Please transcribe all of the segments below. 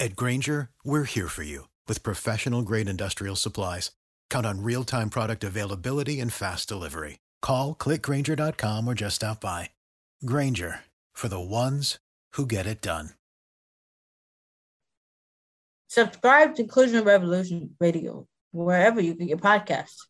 At Grainger, we're here for you with professional grade industrial supplies. Count on real time product availability and fast delivery. Call clickgrainger.com or just stop by. Grainger for the ones who get it done. Subscribe to Inclusion Revolution Radio wherever you get your podcasts.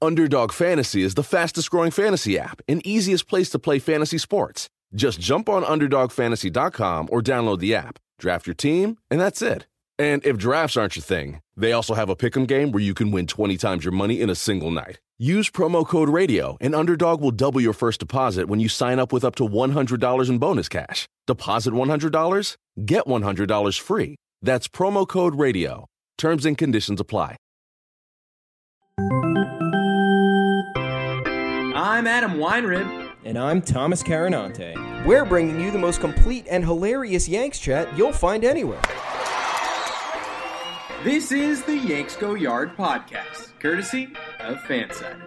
Underdog Fantasy is the fastest growing fantasy app and easiest place to play fantasy sports. Just jump on UnderdogFantasy.com or download the app, draft your team, and that's it. And if drafts aren't your thing, they also have a pick'em game where you can win 20 times your money in a single night. Use promo code RADIO, and Underdog will double your first deposit when you sign up with up to $100 in bonus cash. Deposit $100, get $100 free. That's promo code RADIO. Terms and conditions apply. I'm Adam Weinrib. And I'm Thomas Carannante. We're bringing you the most complete and hilarious Yanks chat you'll find anywhere. This is the Yanks Go Yard podcast, courtesy of Fanside.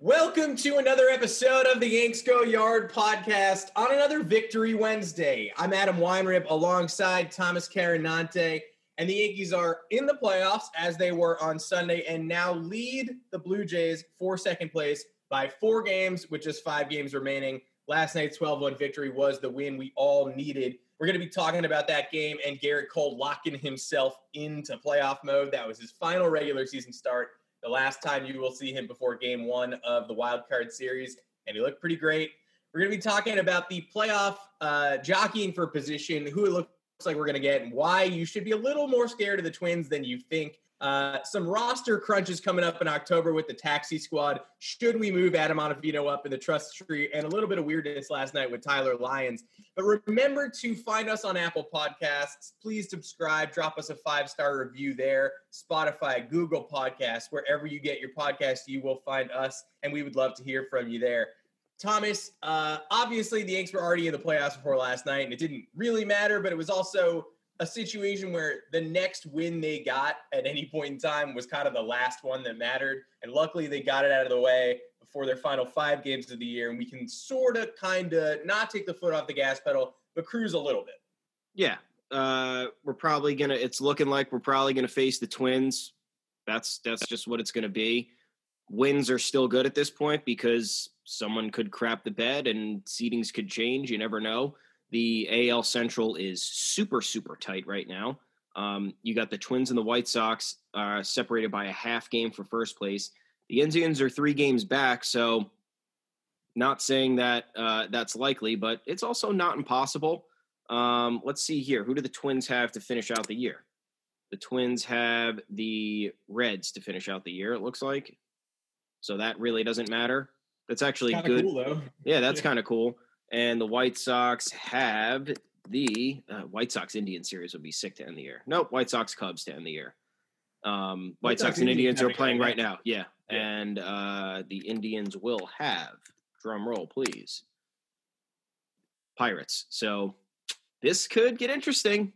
Welcome to another episode of the Yanks Go Yard podcast on another Victory Wednesday. I'm Adam Weinrib alongside Thomas Carannante, and the Yankees are in the playoffs as they were on Sunday and now lead the Blue Jays for second place by four games with just five games remaining. Last night's 12 1 victory was the win we all needed we're going to be talking about that game and Gerrit Cole locking himself into playoff mode. That was his final regular season start. The last time you will see him before game one of the wild card series, and he looked pretty great. We're going to be talking about the playoff uh, jockeying for position, who it looks like we're going to get, and why you should be a little more scared of the Twins than you think. Uh, some roster crunches coming up in October with the taxi squad. Should we move Adam Ottavino up in the trust tree? And a little bit of weirdness last night with Tyler Lyons. But remember to find us on Apple Podcasts. Please subscribe, drop us a five star review there. Spotify, Google Podcasts, wherever you get your podcast, you will find us. And we would love to hear from you there. Thomas, uh, obviously the Yanks were already in the playoffs before last night, and it didn't really matter, but it was also a situation where the next win they got at any point in time was kind of the last one that mattered. And luckily, they got it out of the way before their final five games of the year. And we can sort of kind of not take the foot off the gas pedal, but cruise a little bit. Yeah. Uh, we're probably going to, it's looking like we're probably going to face the Twins. That's, that's just what it's going to be. Wins are still good at this point because someone could crap the bed and seedings could change. You never know. The AL Central is super, super tight right now. Um, you got the Twins and the White Sox uh, separated by a half game for first place. The Indians are three games back, so not saying that uh, that's likely, but it's also not impossible. Um, let's see here. Who do the Twins have to finish out the year? The Twins have the Reds to finish out the year, it looks like. So that really doesn't matter. That's actually good. Cool, yeah, that's yeah. kind of cool and the White Sox have the uh, White Sox Indian series would be sick to end the year. Nope, White Sox Cubs to end the year. Um, White, White Sox, Sox and Indians are playing right now. Yeah. yeah. And uh, the Indians will have, drum roll, please, Pirates. So this could get interesting.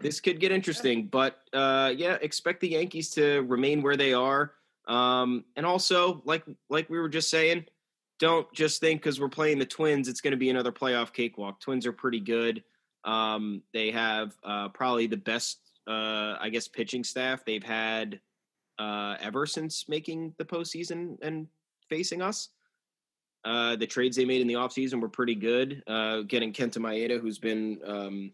This could get interesting. But uh, yeah, expect the Yankees to remain where they are. Um, and also, like like we were just saying, don't just think because we're playing the Twins, it's going to be another playoff cakewalk. Twins are pretty good. Um, they have uh, probably the best uh, I guess, pitching staff they've had uh, ever since making the postseason and facing us. Uh, the trades they made in the offseason were pretty good. Uh, getting Kenta Maeda, who's been um,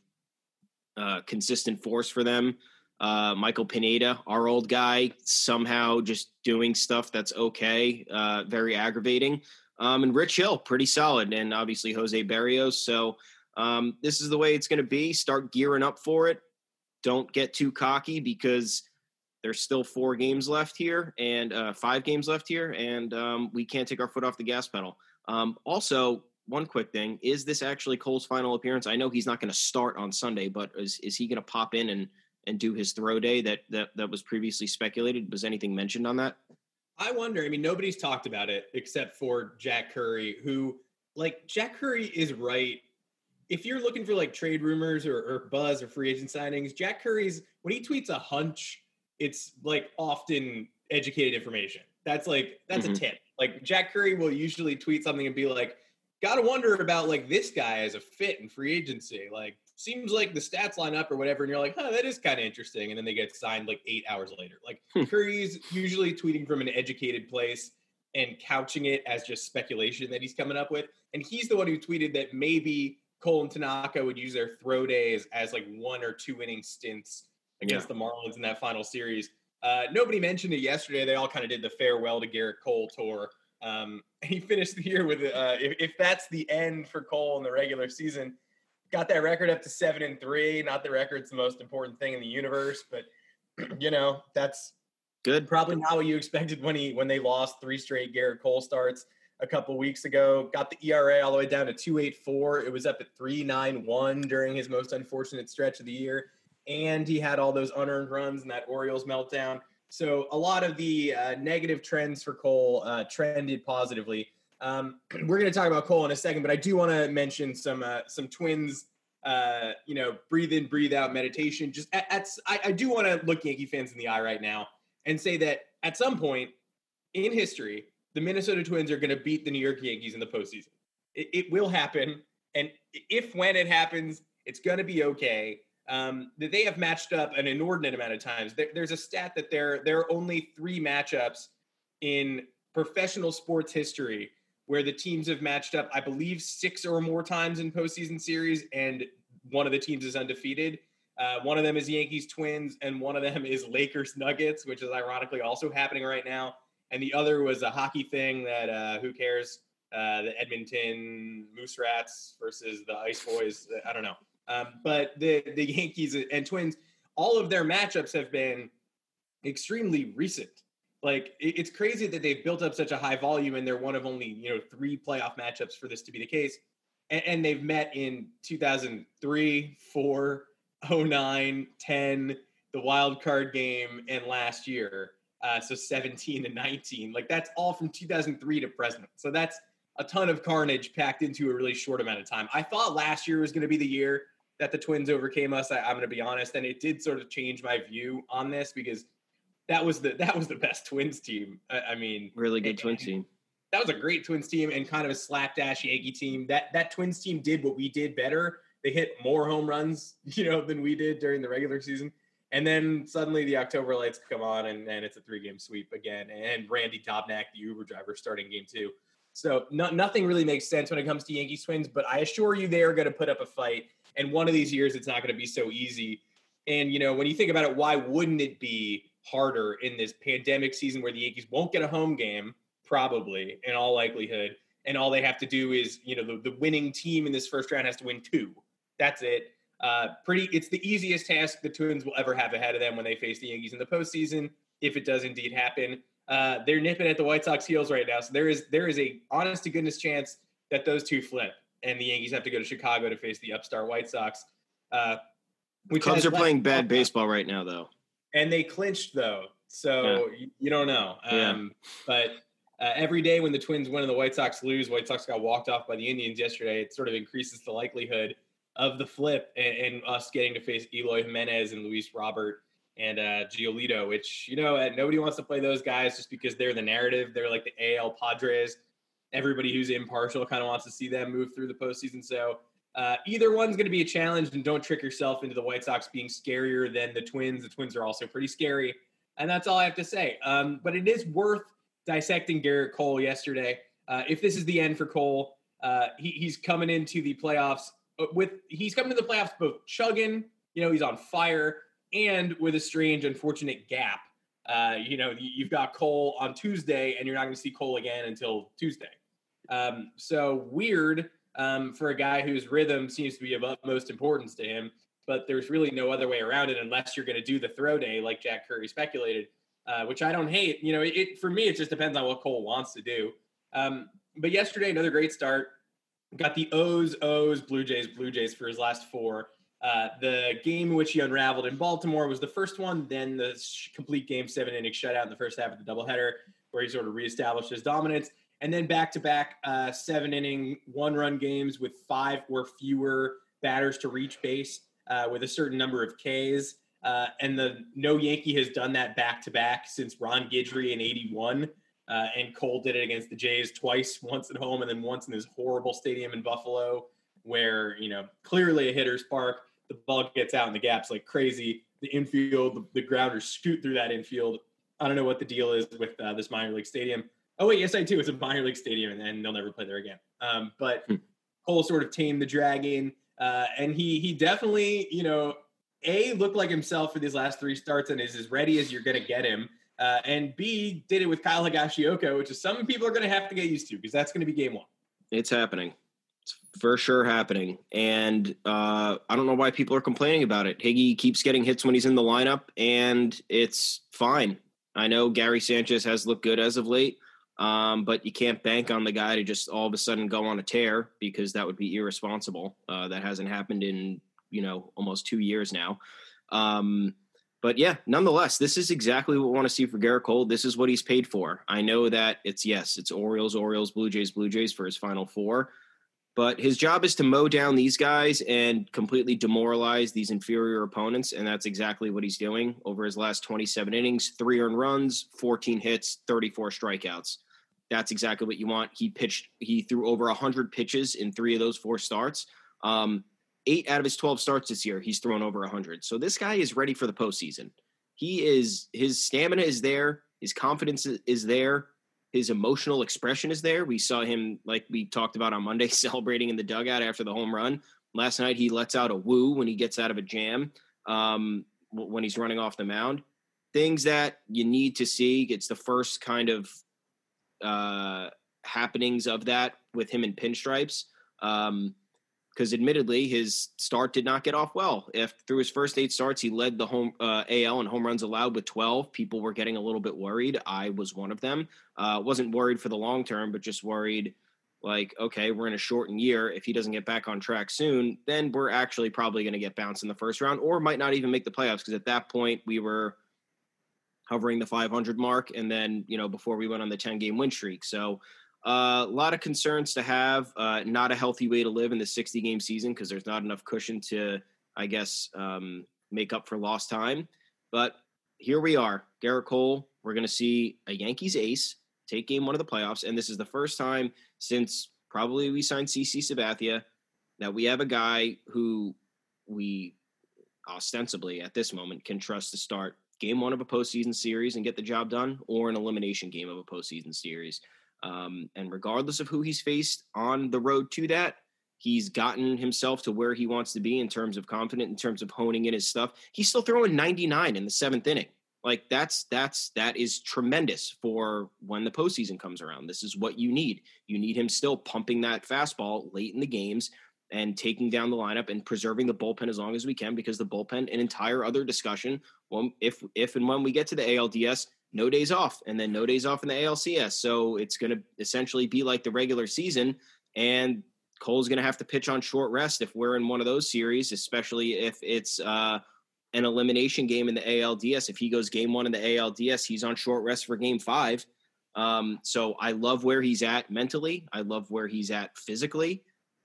uh, consistent force for them. Uh, Michael Pineda, our old guy, somehow just doing stuff that's okay, uh, very aggravating. Um, and Rich Hill, pretty solid, and obviously Jose Berrios. So um, this is the way it's going to be. Start gearing up for it. Don't get too cocky because there's still four games left here and uh, five games left here, and um, we can't take our foot off the gas pedal. Um, also, one quick thing: is this actually Cole's final appearance? I know he's not going to start on Sunday, but is is he going to pop in and and do his throw day that that that was previously speculated? Was anything mentioned on that? I wonder. I mean, nobody's talked about it except for Jack Curry, who, like, Jack Curry is right. If you're looking for like trade rumors or, or buzz or free agent signings, Jack Curry's when he tweets a hunch, it's like often educated information. That's like that's Mhm. a tip. Like Jack Curry will usually tweet something and be like, "Got to wonder about like this guy as a fit in free agency. Like, seems like the stats line up or whatever." And you're like, "Huh, that is kind of interesting." And then they get signed like eight hours later. Like Hmm. Curry's usually tweeting from an educated place and couching it as just speculation that he's coming up with. And he's the one who tweeted that maybe Cole and Tanaka would use their throw days as like one or two inning stints against the Marlins in that final series. Uh, nobody mentioned it yesterday. They all kind of did the farewell to Gerrit Cole tour. Um, he finished the year with, uh, if, if that's the end for Cole in the regular season, got that record up to seven and three. Not the record's the most important thing in the universe, but you know that's Good. probably not what you expected when he when they lost three straight Gerrit Cole starts a couple weeks ago. Got the ERA all the way down to 284. It was up at 391 during his most unfortunate stretch of the year. And he had all those unearned runs and that Orioles meltdown. So a lot of the uh, negative trends for Cole uh, trended positively. Um, we're going to talk about Cole in a second, but I do want to mention some uh, some Twins, uh, you know, breathe in, breathe out meditation. Just at, at I, I do want to look Yankee fans in the eye right now and say that at some point in history, the Minnesota Twins are going to beat the New York Yankees in the postseason. It, it will happen, and if when it happens, it's going to be okay. Um, that they have matched up an inordinate amount of times. There, there's a stat that there there are only three matchups in professional sports history where the teams have matched up, I believe, six or more times in postseason series, and one of the teams is undefeated. Uh, one of them is Yankees Twins, and one of them is Lakers Nuggets, which is ironically also happening right now. And the other was a hockey thing that uh, who cares? Uh, the Edmonton Moose Rats versus the Ice Boys. I don't know. Um, but the the Yankees and Twins, all of their matchups have been extremely recent. Like it- it's crazy that they've built up such a high volume, and they're one of only you know three playoff matchups for this to be the case. And, and they've met in 2003, 4, 09, 10, the wild card game, and last year. Uh, so 17 and 19. Like that's all from 2003 to present. So that's a ton of carnage packed into a really short amount of time. I thought last year was going to be the year that the Twins overcame us. I, I'm going to be honest, and it did sort of change my view on this because that was the that was the best Twins team. I, I mean, Really good and- twin team. that was a great Twins team and kind of a slapdash Yankee team. That that Twins team did what we did better. They hit more home runs, you know, than we did during the regular season. And then suddenly the October lights come on and, and it's a three game sweep again. And Randy Dobnak, the Uber driver, starting game two. So no, nothing really makes sense when it comes to Yankees Twins, but I assure you they are going to put up a fight. And one of these years, it's not going to be so easy. And, you know, when you think about it, why wouldn't it be harder in this pandemic season where the Yankees won't get a home game, probably in all likelihood? And all they have to do is, you know, the, the winning team in this first round has to win two. That's it. Uh, pretty, it's the easiest task the Twins will ever have ahead of them when they face the Yankees in the postseason, if it does indeed happen. Uh, they're nipping at the White Sox heels right now, so there is there is a honest to goodness chance that those two flip, and the Yankees have to go to Chicago to face the upstart White Sox. Uh, which Cubs are less playing bad baseball right now, though. And they clinched though, so you, you don't know. Yeah. Um, But uh, every day when the Twins win and the White Sox lose, White Sox got walked off by the Indians yesterday. It sort of increases the likelihood of the flip and, and us getting to face Eloy Jimenez and Luis Robert and uh, Giolito, which you know uh, nobody wants to play those guys just because they're the narrative. They're like the AL Padres. Everybody who's impartial kind of wants to see them move through the postseason. So Uh, either one's going to be a challenge, and don't trick yourself into the White Sox being scarier than the Twins. The Twins are also pretty scary, and that's all I have to say. Um, but it is worth dissecting Gerrit Cole yesterday. Uh, if this is the end for Cole, uh, he, he's coming into the playoffs uh, with he's coming to the playoffs both chugging, you know, he's on fire, and with a strange, unfortunate gap. Uh, you know, you've got Cole on Tuesday, and you're not going to see Cole again until Tuesday. Um, so weird um, for a guy whose rhythm seems to be of utmost importance to him. But there's really no other way around it unless you're going to do the throw day, like Jack Curry speculated, uh, which I don't hate. You know, it, it, for me it just depends on what Cole wants to do. Um, but yesterday, another great start. Got the O's, O's, Blue Jays, Blue Jays for his last four. Uh, the game in which he unraveled in Baltimore was the first one. Then the complete game seven inning shutout in the first half of the doubleheader, where he sort of reestablished his dominance and then back to back seven inning one run games with five or fewer batters to reach base uh, with a certain number of Ks. Uh, and the no Yankee has done that back to back since Ron Guidry in '81. Uh, and Cole did it against the Jays twice, once at home and then once in this horrible stadium in Buffalo, where you know clearly a hitter's park. The ball gets out in the gaps like crazy. The infield, the, the grounders scoot through that infield. I don't know what the deal is with uh, this minor league stadium. Oh wait, yes I do. It's a minor league stadium, and they'll never play there again. Um, but hmm. Cole sort of tamed the dragon, uh, and he he definitely you know a looked like himself for these last three starts and is as ready as you're going to get him. Uh, and B did it with Kyle Higashioka, which is some people are going to have to get used to because that's going to be game one. It's happening. It's for sure happening. And uh, I don't know why people are complaining about it. Higgy keeps getting hits when he's in the lineup, and it's fine. I know Gary Sanchez has looked good as of late. Um, but you can't bank on the guy to just all of a sudden go on a tear because that would be irresponsible. Uh, that hasn't happened in you know almost two years now. Um, but yeah, nonetheless, this is exactly what we want to see for Gerrit Cole. This is what he's paid for. I know that it's yes, it's Orioles, Orioles, Blue Jays, Blue Jays for his final four. But his job is to mow down these guys and completely demoralize these inferior opponents. And that's exactly what he's doing over his last 27 innings three earned runs, 14 hits, 34 strikeouts. That's exactly what you want. He pitched, he threw over 100 pitches in three of those four starts. Um, eight out of his 12 starts this year, he's thrown over 100. So this guy is ready for the postseason. He is, his stamina is there, his confidence is there his emotional expression is there. We saw him, like we talked about on Monday, celebrating in the dugout after the home run. Last night, he lets out a woo when he gets out of a jam um, when he's running off the mound. Things that you need to see. It's the first kind of uh, happenings of that with him in pinstripes. Um, because admittedly his start did not get off well. If through his first eight starts, he led the home uh, AL and home runs allowed with 12. People were getting a little bit worried. I was one of them. Uh, wasn't worried for the long term, but just worried like, okay, we're in a shortened year. If he doesn't get back on track soon, then we're actually probably going to get bounced in the first round, or might not even make the playoffs because at that point we were hovering the 500 mark, and then you know before we went on the 10 game win streak. So a uh, lot of concerns to have. Uh, not a healthy way to live in the 60 game season because there's not enough cushion to, I guess, um, make up for lost time. But here we are, Gerrit Cole. We're going to see a Yankees ace take game one of the playoffs. And this is the first time since probably we signed CC Sabathia that we have a guy who we ostensibly at this moment can trust to start game one of a postseason series and get the job done or an elimination game of a postseason series. Um, and regardless of who he's faced on the road to that, he's gotten himself to where he wants to be in terms of confident, in terms of honing in his stuff. He's still throwing 99 in the seventh inning. Like that's that's that is tremendous for when the postseason comes around. This is what you need. You need him still pumping that fastball late in the games and taking down the lineup and preserving the bullpen as long as we can because the bullpen, an entire other discussion. Well, if if and when we get to the ALDS, no days off and then no days off in the ALCS. So it's going to essentially be like the regular season. And Cole's going to have to pitch on short rest if we're in one of those series, especially if it's uh, an elimination game in the ALDS. If he goes game one in the ALDS, he's on short rest for game five. Um, so I love where he's at mentally. I love where he's at physically.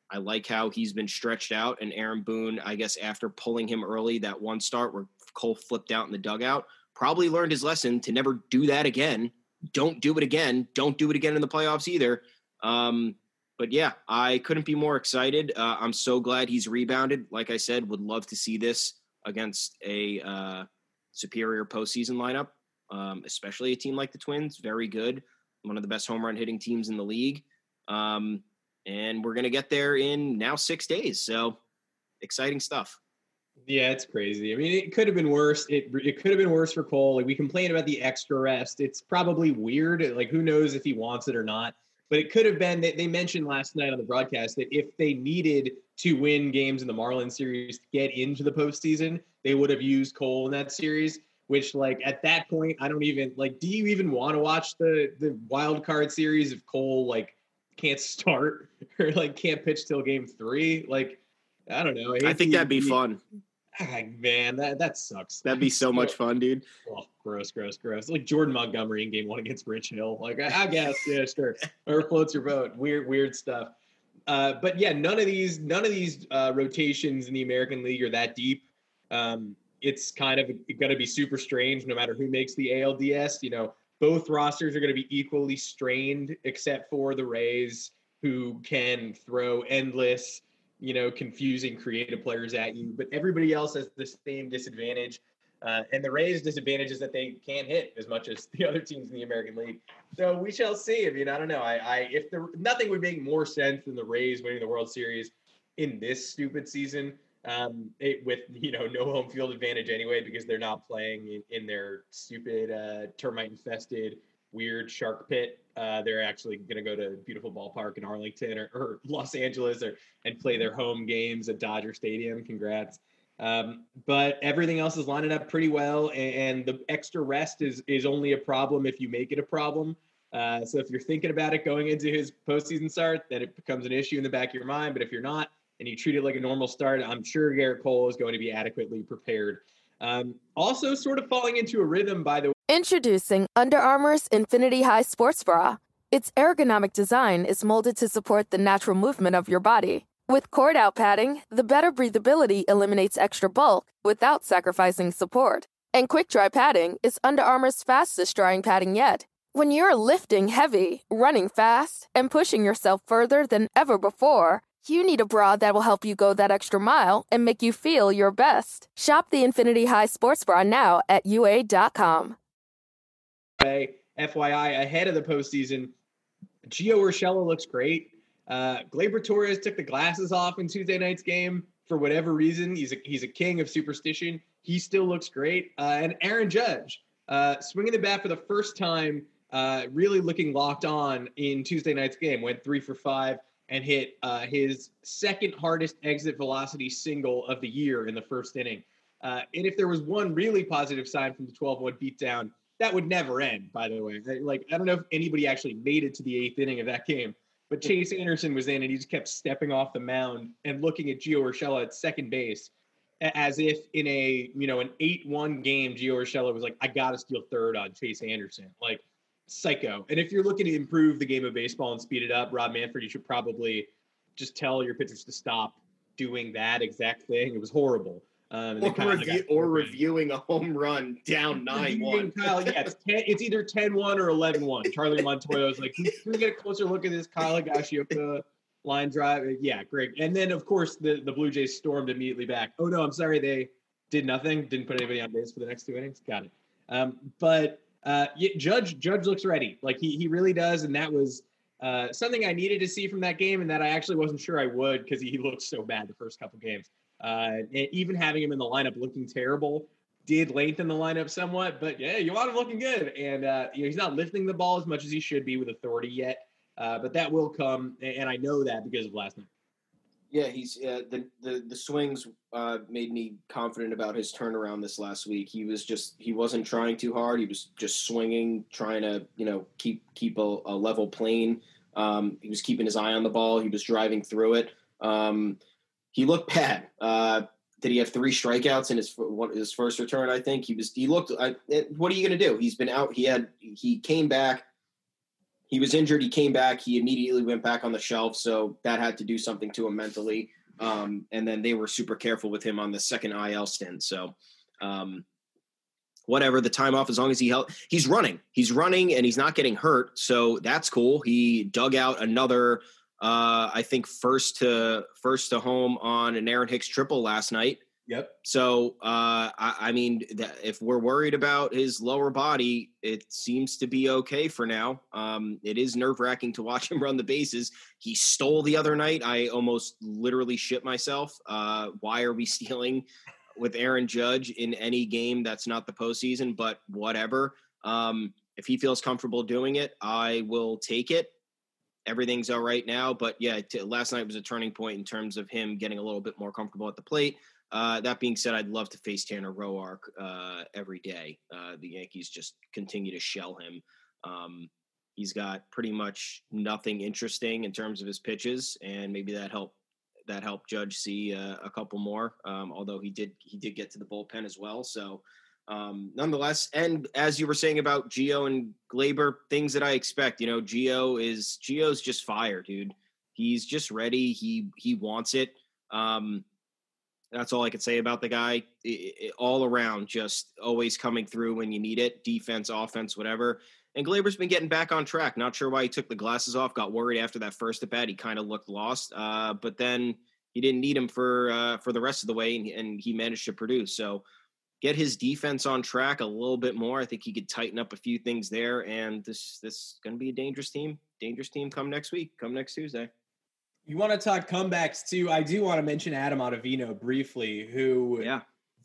I like how he's been stretched out. And Aaron Boone, I guess, after pulling him early that one start where Cole flipped out in the dugout, probably learned his lesson to never do that again. Don't do it again. Don't do it again in the playoffs either. Um, but yeah, I couldn't be more excited. Uh, I'm so glad he's rebounded. Like I said, would love to see this against a uh, superior postseason lineup, um, especially a team like the Twins. Very good, one of the best home run hitting teams in the league. Um, and we're gonna get there in now six days. So exciting stuff. Yeah, it's crazy. I mean, it could have been worse. It it could have been worse for Cole. Like we complain about the extra rest. It's probably weird. Like who knows if he wants it or not. But it could have been that they mentioned last night on the broadcast that if they needed to win games in the Marlins series to get into the postseason, they would have used Cole in that series. Which, like, at that point, I don't even like. Do you even want to watch the the wild card series if Cole like can't start or like can't pitch till game three? Like, I don't know. I, I think that'd be fun. Ah, man, that that sucks. That'd be so much fun, dude. Oh, gross, gross, gross. Like Jordan Montgomery in game one against Rich Hill. Like I, I guess, yeah, sure. Or floats your boat. Weird, weird stuff. Uh, but yeah, none of these, none of these uh, rotations in the American League are that deep. Um, it's kind of going to be super strange, no matter who makes the ALDS. You know, both rosters are going to be equally strained, except for the Rays, who can throw endless you know, confusing creative players at you, but everybody else has the same disadvantage. Uh, and the Rays' disadvantage is that they can't hit as much as the other teams in the American League. So we shall see. I mean, I don't know. I, I if the nothing would make more sense than the Rays winning the World Series in this stupid season, um, it, with you know no home field advantage anyway because they're not playing in, in their stupid uh, termite infested weird shark pit. Uh, they're actually going to go to beautiful ballpark in Arlington or, or, Los Angeles or and play their home games at Dodger Stadium. Congrats. Um, but everything else is lining up pretty well, and, and, the extra rest is is only a problem if you make it a problem. Uh, so if you're thinking about it going into his postseason start, then it becomes an issue in the back of your mind. But if you're not, and you treat it like a normal start, I'm sure Gerrit Cole is going to be adequately prepared. Um, also, sort of falling into a rhythm, by the way. Introducing Under Armour's Infinity High Sports Bra. Its ergonomic design is molded to support the natural movement of your body. With cord out padding, the better breathability eliminates extra bulk without sacrificing support. And quick dry padding is Under Armour's fastest drying padding yet. When you're lifting heavy, running fast, and pushing yourself further than ever before, you need a bra that will help you go that extra mile and make you feel your best. Shop the Infinity High Sports Bra now at UA.com. Hey, FYI, ahead of the postseason, Gio Urshela looks great. Uh, Gleyber Torres took the glasses off in Tuesday night's game for whatever reason. He's a, he's a king of superstition. He still looks great. Uh, and Aaron Judge, uh, swinging the bat for the first time, uh, really looking locked on in Tuesday night's game. Went three for five and hit uh, his second hardest exit velocity single of the year in the first inning. Uh, and if there was one really positive sign from the 12 1 beatdown, that would never end, by the way. Like, I don't know if anybody actually made it to the eighth inning of that game, but Chase Anderson was in and he just kept stepping off the mound and looking at Gio Urshela at second base as if in a, you know, an 8 1 game, Gio Urshela was like, I got to steal third on Chase Anderson. Like, psycho. And if you're looking to improve the game of baseball and speed it up, Rob Manfred, you should probably just tell your pitchers to stop doing that exact thing. It was horrible. Um, or, review, or reviewing a home run down 9 1. Kyle, yeah, it's, 10, it's either 10 1 or 11 1. Charlie Montoyo is like, can we get a closer look at this Kyle Higashioka line drive? Uh, yeah, great. And then, of course, the, the Blue Jays stormed immediately back. Oh, no, I'm sorry. They did nothing, didn't put anybody on base for the next two innings. Got it. Um, but uh, Judge Judge looks ready. Like he he really does, and that was uh, something I needed to see from that game, and that I actually wasn't sure I would because he looked so bad the first couple games. Uh, even having him in the lineup looking terrible did lengthen the lineup somewhat, but yeah, you want him looking good, and uh, you know he's not lifting the ball as much as he should be with authority yet, uh, but that will come, and I know that because of last night. Yeah, he's uh, the the the swings uh, made me confident about his turnaround this last week. He was just he wasn't trying too hard. He was just swinging, trying to you know keep keep a, a level plane. Um, he was keeping his eye on the ball. He was driving through it. Um, he looked bad. Uh, did he have three strikeouts in his his first return? I think he was. He looked. I, what are you going to do? He's been out. He had. He came back he was injured. He came back. He immediately went back on the shelf. So that had to do something to him mentally. Um, and then they were super careful with him on the second IL stint. So, um, whatever the time off, as long as he held, he's running, he's running and he's not getting hurt. So that's cool. He dug out another Uh, I think first to first to home on an Aaron Hicks triple last night. Yep. So, uh, I, I mean, if we're worried about his lower body, it seems to be okay for now. Um, it is nerve wracking to watch him run the bases. He stole the other night. I almost literally shit myself. Uh, why are we stealing with Aaron Judge in any game that's not the postseason? But whatever. Um, if he feels comfortable doing it, I will take it. Everything's all right now, but yeah, t- last night was a turning point in terms of him getting a little bit more comfortable at the plate. Uh, that being said, I'd love to face Tanner Roark uh, every day. Uh, the Yankees just continue to shell him. Um, he's got pretty much nothing interesting in terms of his pitches, and maybe that helped that helped Judge see uh, a couple more. Um, although he did he did get to the bullpen as well. So um, nonetheless, and as you were saying about Gio and Gleyber, things that I expect. You know, Gio is Gio's just fire, dude. He's just ready. He he wants it. Um, that's all I could say about the guy. It, it, all around, just always coming through when you need it. Defense, offense, whatever. And Gleyber's been getting back on track. Not sure why he took the glasses off. Got worried after that first at bat. He kind of looked lost. Uh, but then he didn't need him for uh, for the rest of the way, and, and he managed to produce. So get his defense on track a little bit more. I think he could tighten up a few things there. And this this is going to be a dangerous team. Dangerous team come next week. Come next Tuesday. You want to talk comebacks too? I do want to mention Adam Ottavino briefly, who, yeah,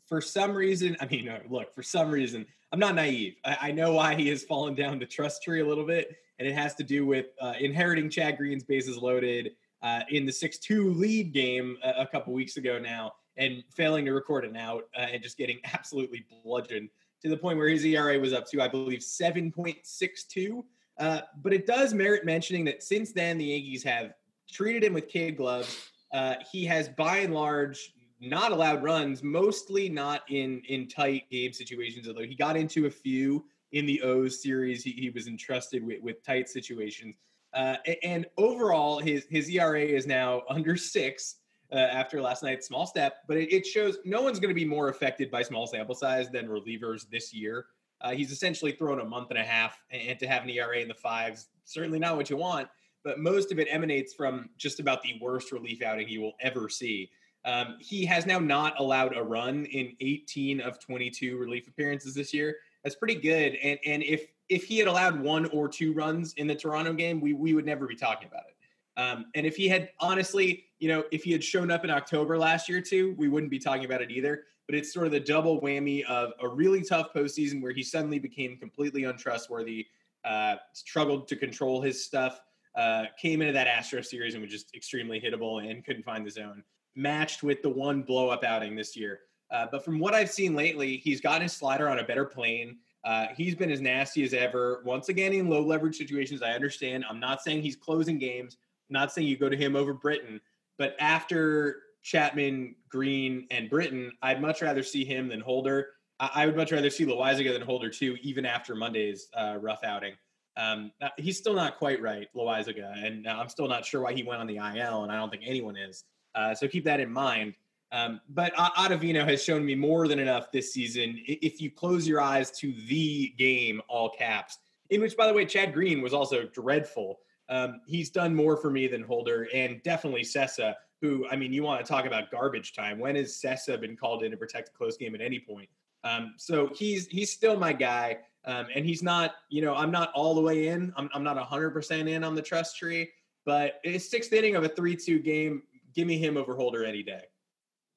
for some reason, I mean, look, for some reason, I'm not naive. I, I know why he has fallen down the trust tree a little bit, and it has to do with uh, inheriting Chad Green's bases loaded uh, in the 6-2 lead game a, a couple weeks ago now, and failing to record an out uh, and just getting absolutely bludgeoned to the point where his ERA was up to, I believe, 7.62. Uh, but it does merit mentioning that since then the Yankees have treated him with kid gloves. Uh, he has, by and large, not allowed runs, mostly not in in tight game situations. Although he got into a few in the O's series, he, he was entrusted with, with tight situations. Uh, and overall, his his ERA is now under six uh, after last night's small step. But it, it shows no one's going to be more affected by small sample size than relievers this year. Uh, he's essentially thrown a month and a half, and to have an ERA in the fives, certainly not what you want but most of it emanates from just about the worst relief outing you will ever see. Um, he has now not allowed a run in 18 of 22 relief appearances this year. That's pretty good. And and if if he had allowed one or two runs in the Toronto game, we we would never be talking about it. Um, and if he had honestly, you know, if he had shown up in October last year too, we wouldn't be talking about it either. But it's sort of the double whammy of a really tough postseason where he suddenly became completely untrustworthy, uh, struggled to control his stuff uh, came into that Astro series and was just extremely hittable and couldn't find the zone. Matched with the one blow up outing this year. Uh, but from what I've seen lately, he's got his slider on a better plane. Uh, he's been as nasty as ever. Once again, in low leverage situations, I understand. I'm not saying he's closing games. I'm not saying you go to him over Britton, But after Chapman, Green, and Britton, I'd much rather see him than Holder. I, I would much rather see Loaisiga than Holder too, even after Monday's uh, rough outing. Um, he's still not quite right, Loaisiga, and I'm still not sure why he went on the IL, and I don't think anyone is. Uh, so keep that in mind. Um, but Ottavino has shown me more than enough this season. If you close your eyes to the game, all caps, in which, by the way, Chad Green was also dreadful. Um, he's done more for me than Holder, and definitely Cessa, who, I mean, you want to talk about garbage time. When has Cessa been called in to protect a close game at any point? Um, so he's he's still my guy. Um, and he's not, you know, I'm not all the way in. I'm, I'm not 100% in on the trust tree, but it's sixth inning of a 3 2 game. Give me him over Holder any day.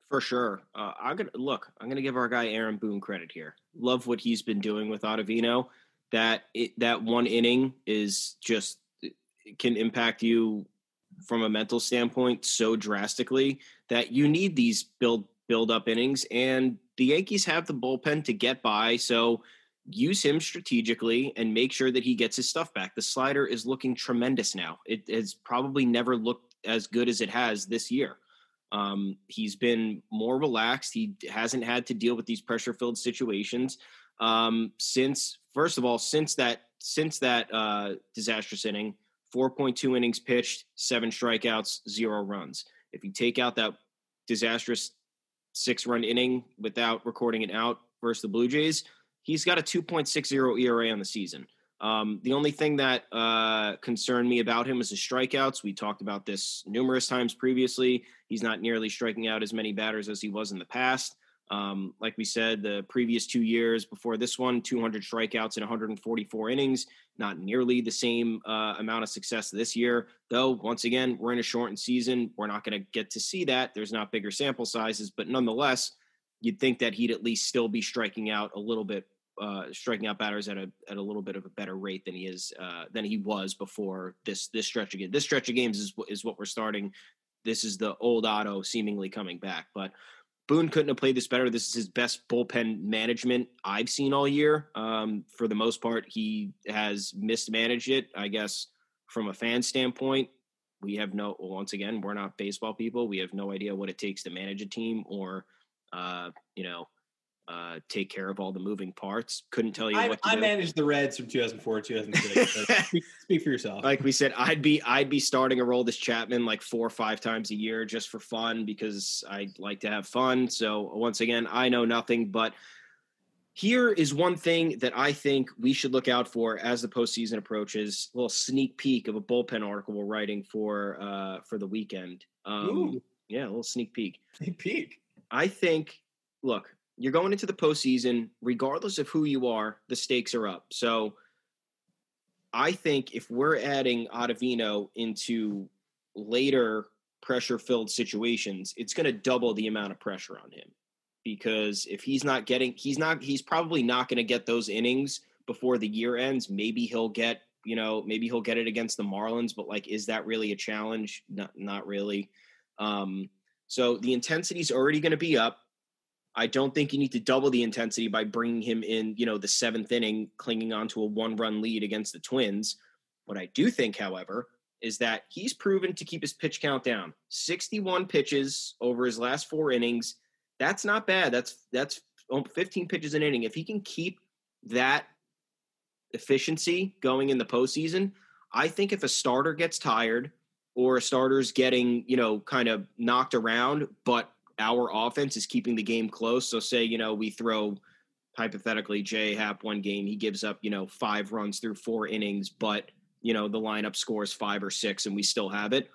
For sure. Uh, I'm gonna look. I'm gonna give our guy Aaron Boone credit here. Love what he's been doing with Ottavino. That it, that one inning is just can impact you from a mental standpoint so drastically that you need these build build up innings, and the Yankees have the bullpen to get by. So use him strategically and make sure that he gets his stuff back. The slider is looking tremendous now. It has probably never looked as good as it has this year. Um, he's been more relaxed. He hasn't had to deal with these pressure filled situations um, since, first of all, since that since that uh, disastrous inning. 4.2 innings pitched, seven strikeouts, zero runs. If you take out that disastrous six run inning without recording it out versus the Blue Jays, he's got a 2.60 ERA on the season. Um, the only thing that uh, concerned me about him is his strikeouts. We talked about this numerous times previously. He's not nearly striking out as many batters as he was in the past. Um, like we said, the previous two years before this one, 200 strikeouts in 144 innings, not nearly the same uh, amount of success this year. Though, once again, we're in a shortened season. We're not going to get to see that. There's not bigger sample sizes, but nonetheless, you'd think that he'd at least still be striking out a little bit, uh, striking out batters at a at a little bit of a better rate than he is uh, than he was before this this stretch of This stretch of games is is what we're starting. This is the old Otto seemingly coming back, but Boone couldn't have played this better. This is his best bullpen management I've seen all year. Um, for the most part, he has mismanaged it. I guess from a fan standpoint, we have no. Once again, we're not baseball people. We have no idea what it takes to manage a team or, uh, you know, uh, take care of all the moving parts. Couldn't tell you I, what I do. managed the Reds from 2004 to 2006. Speak, speak, for yourself. Like we said, I'd be I'd be starting a Aroldis Chapman like four or five times a year just for fun because I like to have fun. So once again, I know nothing, but here is one thing that I think we should look out for as the postseason approaches. A little sneak peek of a bullpen article we're writing for uh, for the weekend. Um, yeah, a little sneak peek. Sneak peek. I think. Look, you're going into the postseason, regardless of who you are, the stakes are up. So I think if we're adding Ottavino into later pressure filled situations, it's going to double the amount of pressure on him. Because if he's not getting, he's not, he's probably not going to get those innings before the year ends. Maybe he'll get, you know, maybe he'll get it against the Marlins, but like, is that really a challenge? Not, not really. Um, so the intensity is already going to be up I don't think you need to double the intensity by bringing him in, you know, the seventh inning, clinging onto a one run lead against the Twins. What I do think, however, is that he's proven to keep his pitch count down 61 pitches over his last four innings. That's not bad. That's, that's um, 15 pitches an inning. If he can keep that efficiency going in the postseason, I think if a starter gets tired or a starter's getting, you know, kind of knocked around, but our offense is keeping the game close. So say, you know, we throw hypothetically Jay Happ one game, he gives up, you know, five runs through four innings, but you know, the lineup scores five or six and we still have it.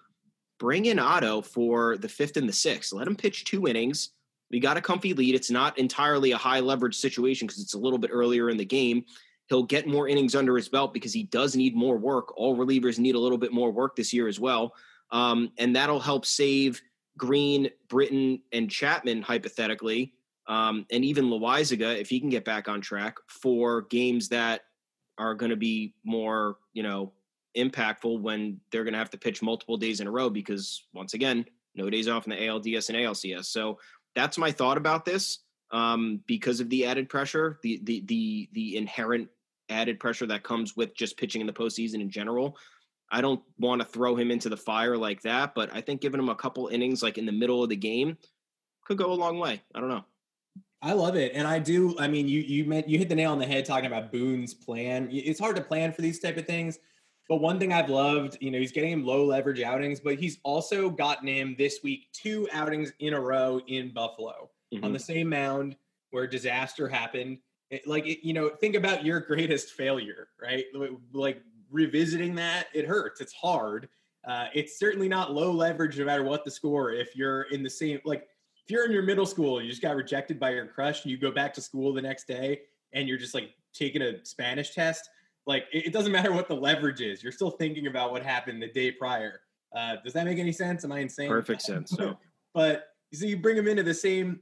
Bring in Otto for the fifth and the sixth. Let him pitch two innings. We got a comfy lead. It's not entirely a high leverage situation because it's a little bit earlier in the game. He'll get more innings under his belt because he does need more work. All relievers need a little bit more work this year as well. Um, and that'll help save Green, Britton, and Chapman, hypothetically, um, and even Loaisiga, if he can get back on track for games that are going to be more, you know, impactful when they're going to have to pitch multiple days in a row because, once again, no days off in the ALDS and ALCS. So that's my thought about this. Um, because of the added pressure, the the the the inherent added pressure that comes with just pitching in the postseason in general. I don't want to throw him into the fire like that, but I think giving him a couple innings like in the middle of the game could go a long way. I don't know. I love it, and I do. I mean, you you meant you hit the nail on the head talking about Boone's plan. It's hard to plan for these type of things, but one thing I've loved, you know, he's getting him low leverage outings, but he's also gotten him this week two outings in a row in Buffalo mm-hmm. on the same mound where disaster happened. It, like it, you know, think about your greatest failure, right? Like revisiting that, it hurts. It's hard. Uh, it's certainly not low leverage no matter what the score. If you're in the same, like if you're in your middle school, you just got rejected by your crush, and you go back to school the next day, and you're just like taking a Spanish test. Like it, it doesn't matter what the leverage is. You're still thinking about what happened the day prior. Uh, does that make any sense? Am I insane? Perfect sense. So, but so you bring them into the same,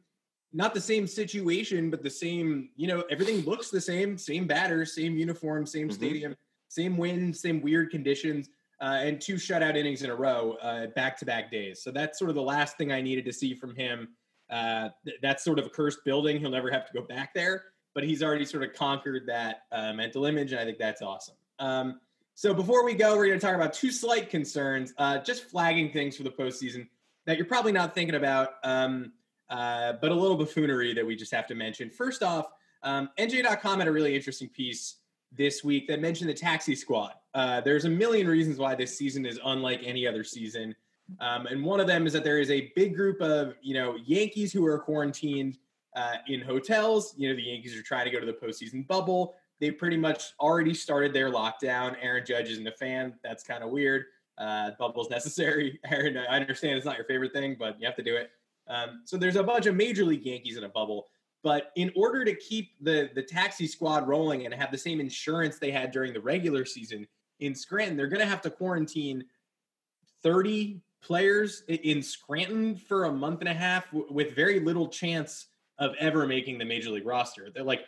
not the same situation, but the same. You know, everything looks the same. Same batter, same uniform, same mm-hmm. stadium same wind, same weird conditions, uh, and two shutout innings in a row, back to back days. So that's sort of the last thing I needed to see from him. Uh, th- that's sort of a cursed building. He'll never have to go back there, but he's already sort of conquered that uh, mental image, and I think that's awesome. Um, so before we go, we're going to talk about two slight concerns, uh, just flagging things for the postseason that you're probably not thinking about, um, uh, but a little buffoonery that we just have to mention. First off, um, NJ.com had a really interesting piece this week that mentioned the taxi squad. Uh, there's a million reasons why this season is unlike any other season. Um, and one of them is that there is a big group of, you know, Yankees who are quarantined uh, in hotels. You know, the Yankees are trying to go to the postseason bubble. they pretty much already started their lockdown. Aaron Judge isn't a fan. That's kind of weird. Uh, bubble's necessary. Aaron, I understand it's not your favorite thing, but you have to do it. Um, so there's a bunch of major league Yankees in a bubble. But in order to keep the the taxi squad rolling and have the same insurance they had during the regular season in Scranton, they're going to have to quarantine 30 players in Scranton for a month and a half with very little chance of ever making the major league roster. They're like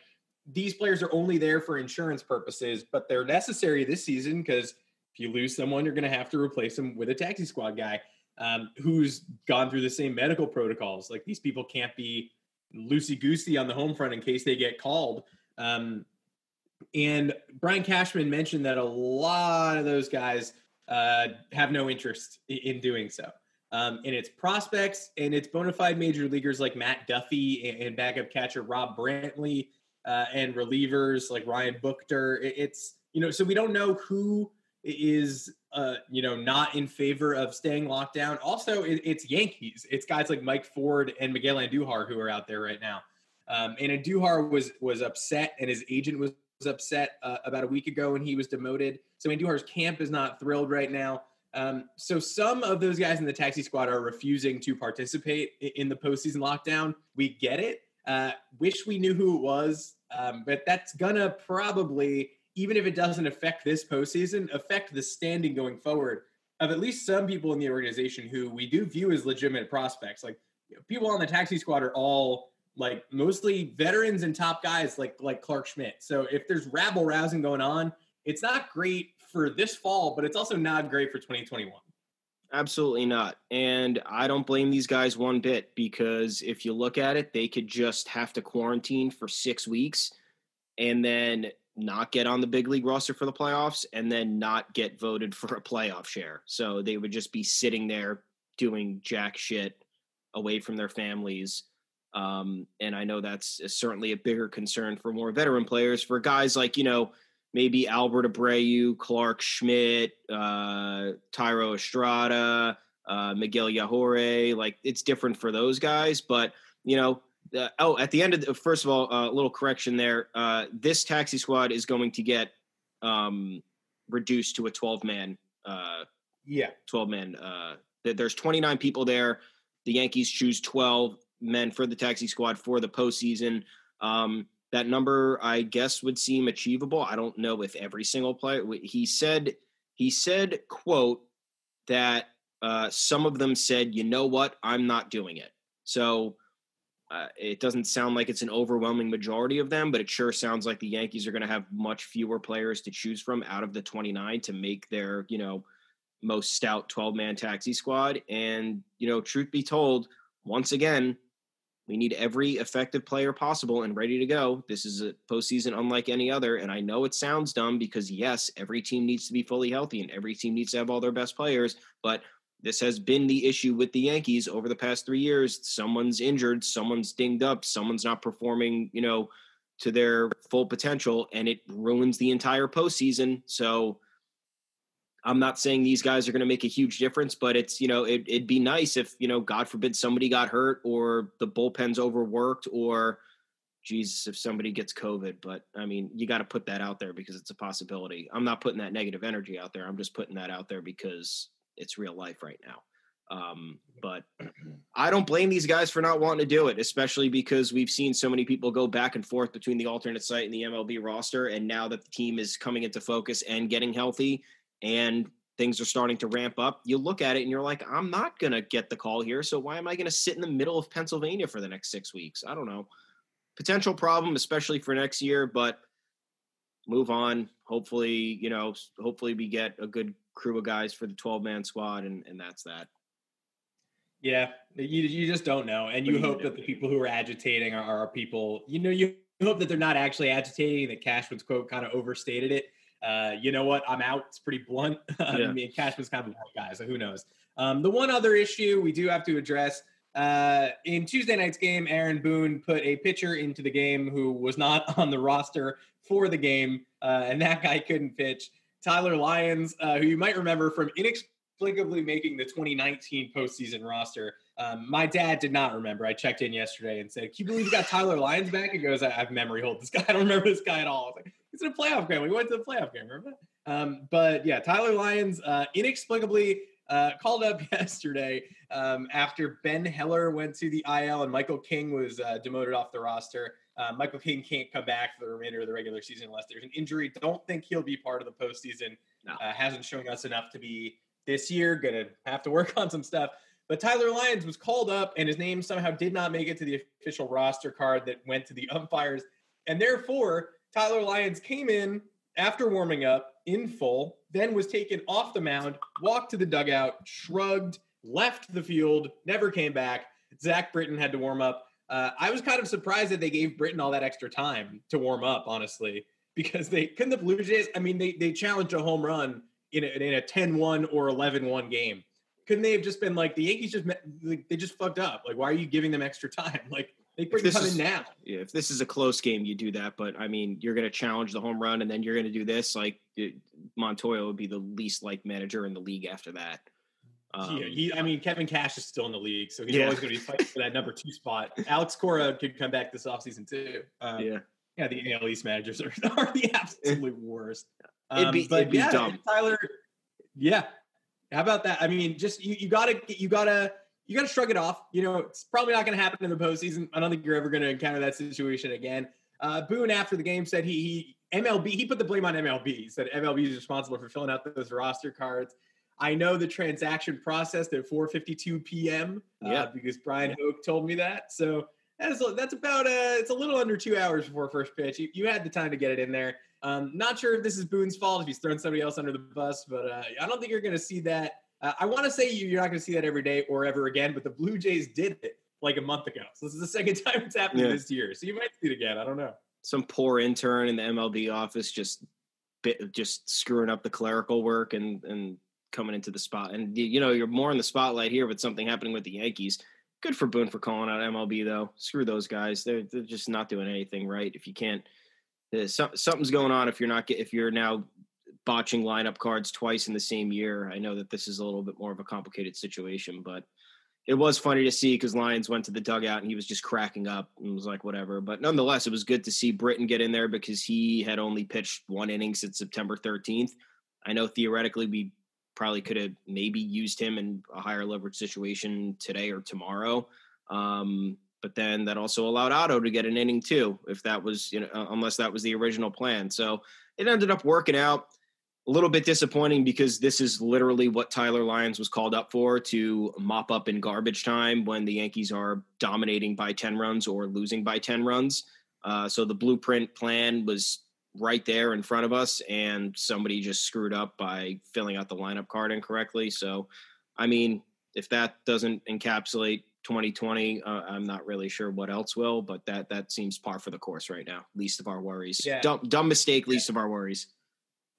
these players are only there for insurance purposes, but they're necessary this season because if you lose someone, you're going to have to replace them with a taxi squad guy um, who's gone through the same medical protocols. Like these people can't be loosey goosey on the home front in case they get called. Um, and Brian Cashman mentioned that a lot of those guys uh, have no interest in, in doing so. Um, and it's prospects and it's bona fide major leaguers like Matt Duffy and, backup catcher Rob Brantley uh, and relievers like Ryan Buchter. It, it's, you know, so we don't know who is uh, you know, not in favor of staying locked down. Also, it, it's Yankees. It's guys like Mike Ford and Miguel Andujar who are out there right now. Um, and Andujar was was upset, and his agent was, was upset uh, about a week ago when he was demoted. So Andujar's camp is not thrilled right now. Um, so some of those guys in the taxi squad are refusing to participate in the postseason lockdown. We get it. Uh, wish we knew who it was, um, but that's gonna probably even if it doesn't affect this postseason, affect the standing going forward of at least some people in the organization who we do view as legitimate prospects. Like you know, people on the taxi squad are all like mostly veterans and top guys like like Clarke Schmidt. So if there's rabble rousing going on, it's not great for this fall, but it's also not great for 2021. Absolutely not. And I don't blame these guys one bit because if you look at it, they could just have to quarantine for six weeks and then not get on the big league roster for the playoffs and then not get voted for a playoff share. So they would just be sitting there doing jack shit away from their families. Um, and I know that's certainly a bigger concern for more veteran players. For guys like, you know, maybe Albert Abreu, Clarke Schmidt, uh, Thairo Estrada, uh, Miguel Yajure, like it's different for those guys. But, you know, uh, oh, at the end of the, first of all, a uh, little correction there. Uh, this taxi squad is going to get um, reduced to a 12 man. Uh, yeah, 12 man. Uh, there's 29 people there. The Yankees choose 12 men for the taxi squad for the postseason. Um, that number, I guess, would seem achievable. I don't know if every single player. He said, he said, quote, that uh, some of them said, you know what, I'm not doing it. So uh, it doesn't sound like it's an overwhelming majority of them, but it sure sounds like the Yankees are going to have much fewer players to choose from out of the 29 to make their, you know, most stout 12 man taxi squad. And, you know, truth be told, once again, we need every effective player possible and ready to go. This is a postseason unlike any other. And I know it sounds dumb because, yes, every team needs to be fully healthy and every team needs to have all their best players. But this has been the issue with the Yankees over the past three years. Someone's injured, someone's dinged up, someone's not performing, you know, to their full potential, and it ruins the entire postseason. So I'm not saying these guys are going to make a huge difference, but it's, you know, it, it'd be nice if, you know, God forbid somebody got hurt or the bullpen's overworked or, Jesus, if somebody gets COVID. But I mean, you got to put that out there because it's a possibility. I'm not putting that negative energy out there. I'm just putting that out there because it's real life right now. Um, but I don't blame these guys for not wanting to do it, especially because we've seen so many people go back and forth between the alternate site and the MLB roster. And now that the team is coming into focus and getting healthy and things are starting to ramp up, you look at it and you're like, I'm not going to get the call here. So why am I going to sit in the middle of Pennsylvania for the next six weeks? I don't know. Potential problem, especially for next year, but move on. Hopefully, you know, hopefully we get a good crew of guys for the 12 man squad, and, and that's that. Yeah, you, you just don't know. And you hope that the people who are agitating are, are people, you know, you hope that they're not actually agitating, that Cashman's quote kind of overstated it. Uh, you know what? I'm out. It's pretty blunt. Yeah. I mean, Cashman's kind of a guy, so who knows? Um, the one other issue we do have to address uh, in Tuesday night's game, Aaron Boone put a pitcher into the game who was not on the roster for the game, uh, and that guy couldn't pitch. Tyler Lyons, uh, who you might remember from inexplicably making the 2019 postseason roster. Um, my dad did not remember. I checked in yesterday and said, "Can you believe you got Tyler Lyons back?" He goes, "I have memory hold this guy. I don't remember this guy at all." I was like, He's in a playoff game. We went to the playoff game, remember? Um, but yeah, Tyler Lyons uh, inexplicably uh, called up yesterday um, after Ben Heller went to the IL and Michael King was uh, demoted off the roster. Uh, Michael King can't come back for the remainder of the regular season unless there's an injury. Don't think he'll be part of the postseason. No. Uh, hasn't shown us enough to be this year. Gonna have to work on some stuff. But Tyler Lyons was called up, and his name somehow did not make it to the official roster card that went to the umpires. And therefore, Tyler Lyons came in after warming up in full, then was taken off the mound, walked to the dugout, shrugged, left the field, never came back. Zach Britton had to warm up. Uh, I was kind of surprised that they gave Britton all that extra time to warm up, honestly, because they couldn't the Blue Jays. I mean, they they challenged a home run in a, in a 10-1 or 11-1 game. Couldn't they have just been like the Yankees just like, they just fucked up? Like, why are you giving them extra time? Like they bring this come is- in now. Yeah, if this is a close game, you do that. But I mean, you're going to challenge the home run, and then you're going to do this. Like it, Montoyo would be the least liked manager in the league after that. Um, yeah, he, I mean, Kevin Cash is still in the league, so he's Yeah. always going to be fighting for that number two spot. Alex Cora could come back this offseason too. Um, yeah, yeah, the AL East managers are, are the absolute worst. It'd be- Um, but it'd be yeah, dumb. Tyler. Yeah, how about that? I mean, just you, you gotta you gotta you gotta shrug it off. You know, it's probably not going to happen in the postseason. I don't think you're ever going to encounter that situation again. Uh, Boone after the game said he he MLB he put the blame on MLB. He said MLB is responsible for filling out those roster cards. I know the transaction processed at 4:52 p.m. Uh, Yeah. because Bryan Hoch told me that. So that's that's about uh it's a little under two hours before first pitch. You, you had the time to get it in there. Um, not sure if this is Boone's fault if he's thrown somebody else under the bus, but uh, I don't think you're going to see that. Uh, I want to say you, you're not going to see that every day or ever again, but the Blue Jays did it like a month ago. So this is the second time it's happened Yeah. this year. So you might see it again. I don't know. some poor intern in the MLB office just bit, just screwing up the clerical work and and coming into the spot. And you know, you're more in the spotlight here with something happening with the Yankees. Good for Boone for calling out MLB though. Screw those guys. They're they're just not doing anything right. If you can't, uh, there's some, something's going on. If you're not if you're now botching lineup cards twice in the same year. I know that this is a little bit more of a complicated situation, but it was funny to see because Lyons went to the dugout and he was just cracking up and was like, whatever. But nonetheless, it was good to see Britton get in there because he had only pitched one inning since September 13th. I know theoretically we probably could have maybe used him in a higher leverage situation today or tomorrow. Um, but then that also allowed Otto to get an inning too, if that was, you know, uh, unless that was the original plan. So it ended up working out a little bit disappointing because this is literally what Tyler Lyons was called up for to mop up in garbage time when the Yankees are dominating by 10 runs or losing by 10 runs. Uh, so the blueprint plan was right there in front of us, and somebody just screwed up by filling out the lineup card incorrectly. So, I mean, if that doesn't encapsulate 2020, uh, I'm not really sure what else will, but that that seems par for the course right now. Least of our worries. Yeah. Dumb, dumb mistake. Least of our worries.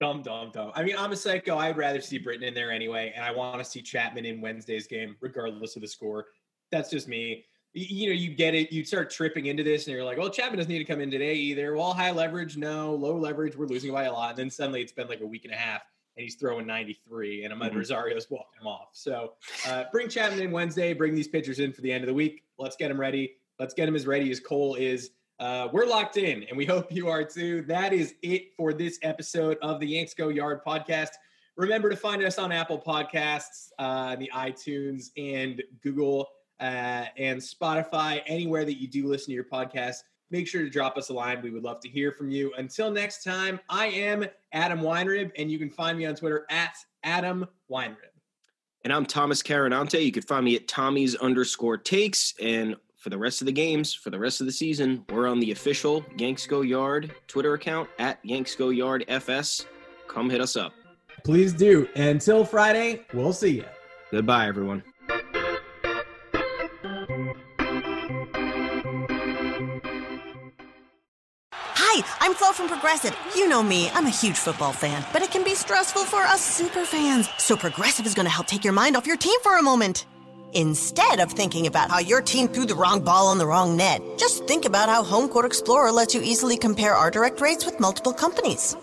Dumb, dumb, dumb. I mean, I'm a psycho. I'd rather see Britton in there anyway, and I want to see Chapman in Wednesday's game, regardless of the score. That's just me. You, know, you get it. You start tripping into this, and you're like, "Well, Chapman doesn't need to come in today either." Well, high leverage, no. Low leverage, we're losing by a lot. And then suddenly, it's been like a week and a half, and he's throwing 93, and Amed Mhm. Rosario's walking him off. So, uh, bring Chapman in Wednesday. Bring these pitchers in for the end of the week. Let's get him ready. Let's get him as ready as Cole is. Uh, we're locked in, and we hope you are too. That is it for this episode of the Yanks Go Yard podcast. Remember to find us on Apple Podcasts, uh, the iTunes, and Google uh, and Spotify, anywhere that you do listen to your podcast. Make sure to drop us a line. We would love to hear from you. Until next time, I am Adam Weinrib, and you can find me on Twitter at Adam Weinrib. And I'm Thomas Carannante. You can find me at Tommy's underscore takes. And for the rest of the games, for the rest of the season, we're on the official Yanks Go Yard Twitter account at Yanks Go Yard FS. Come hit us up. Please do. Until Friday, we'll see you. Goodbye, everyone. I'm Flo from Progressive. You know me, I'm a huge football fan, but it can be stressful for us super fans. So Progressive is going to help take your mind off your team for a moment. Instead of thinking about how your team threw the wrong ball on the wrong net, just think about how HomeQuote Explorer lets you easily compare our direct rates with multiple companies.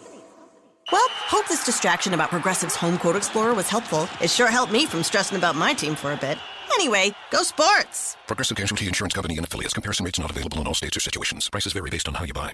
Well, hope this distraction about Progressive's HomeQuote Explorer was helpful. It sure helped me from stressing about my team for a bit. Anyway, go sports! Progressive Casualty Insurance Company and affiliates. Comparison rates not available in all states or situations. Prices vary based on how you buy.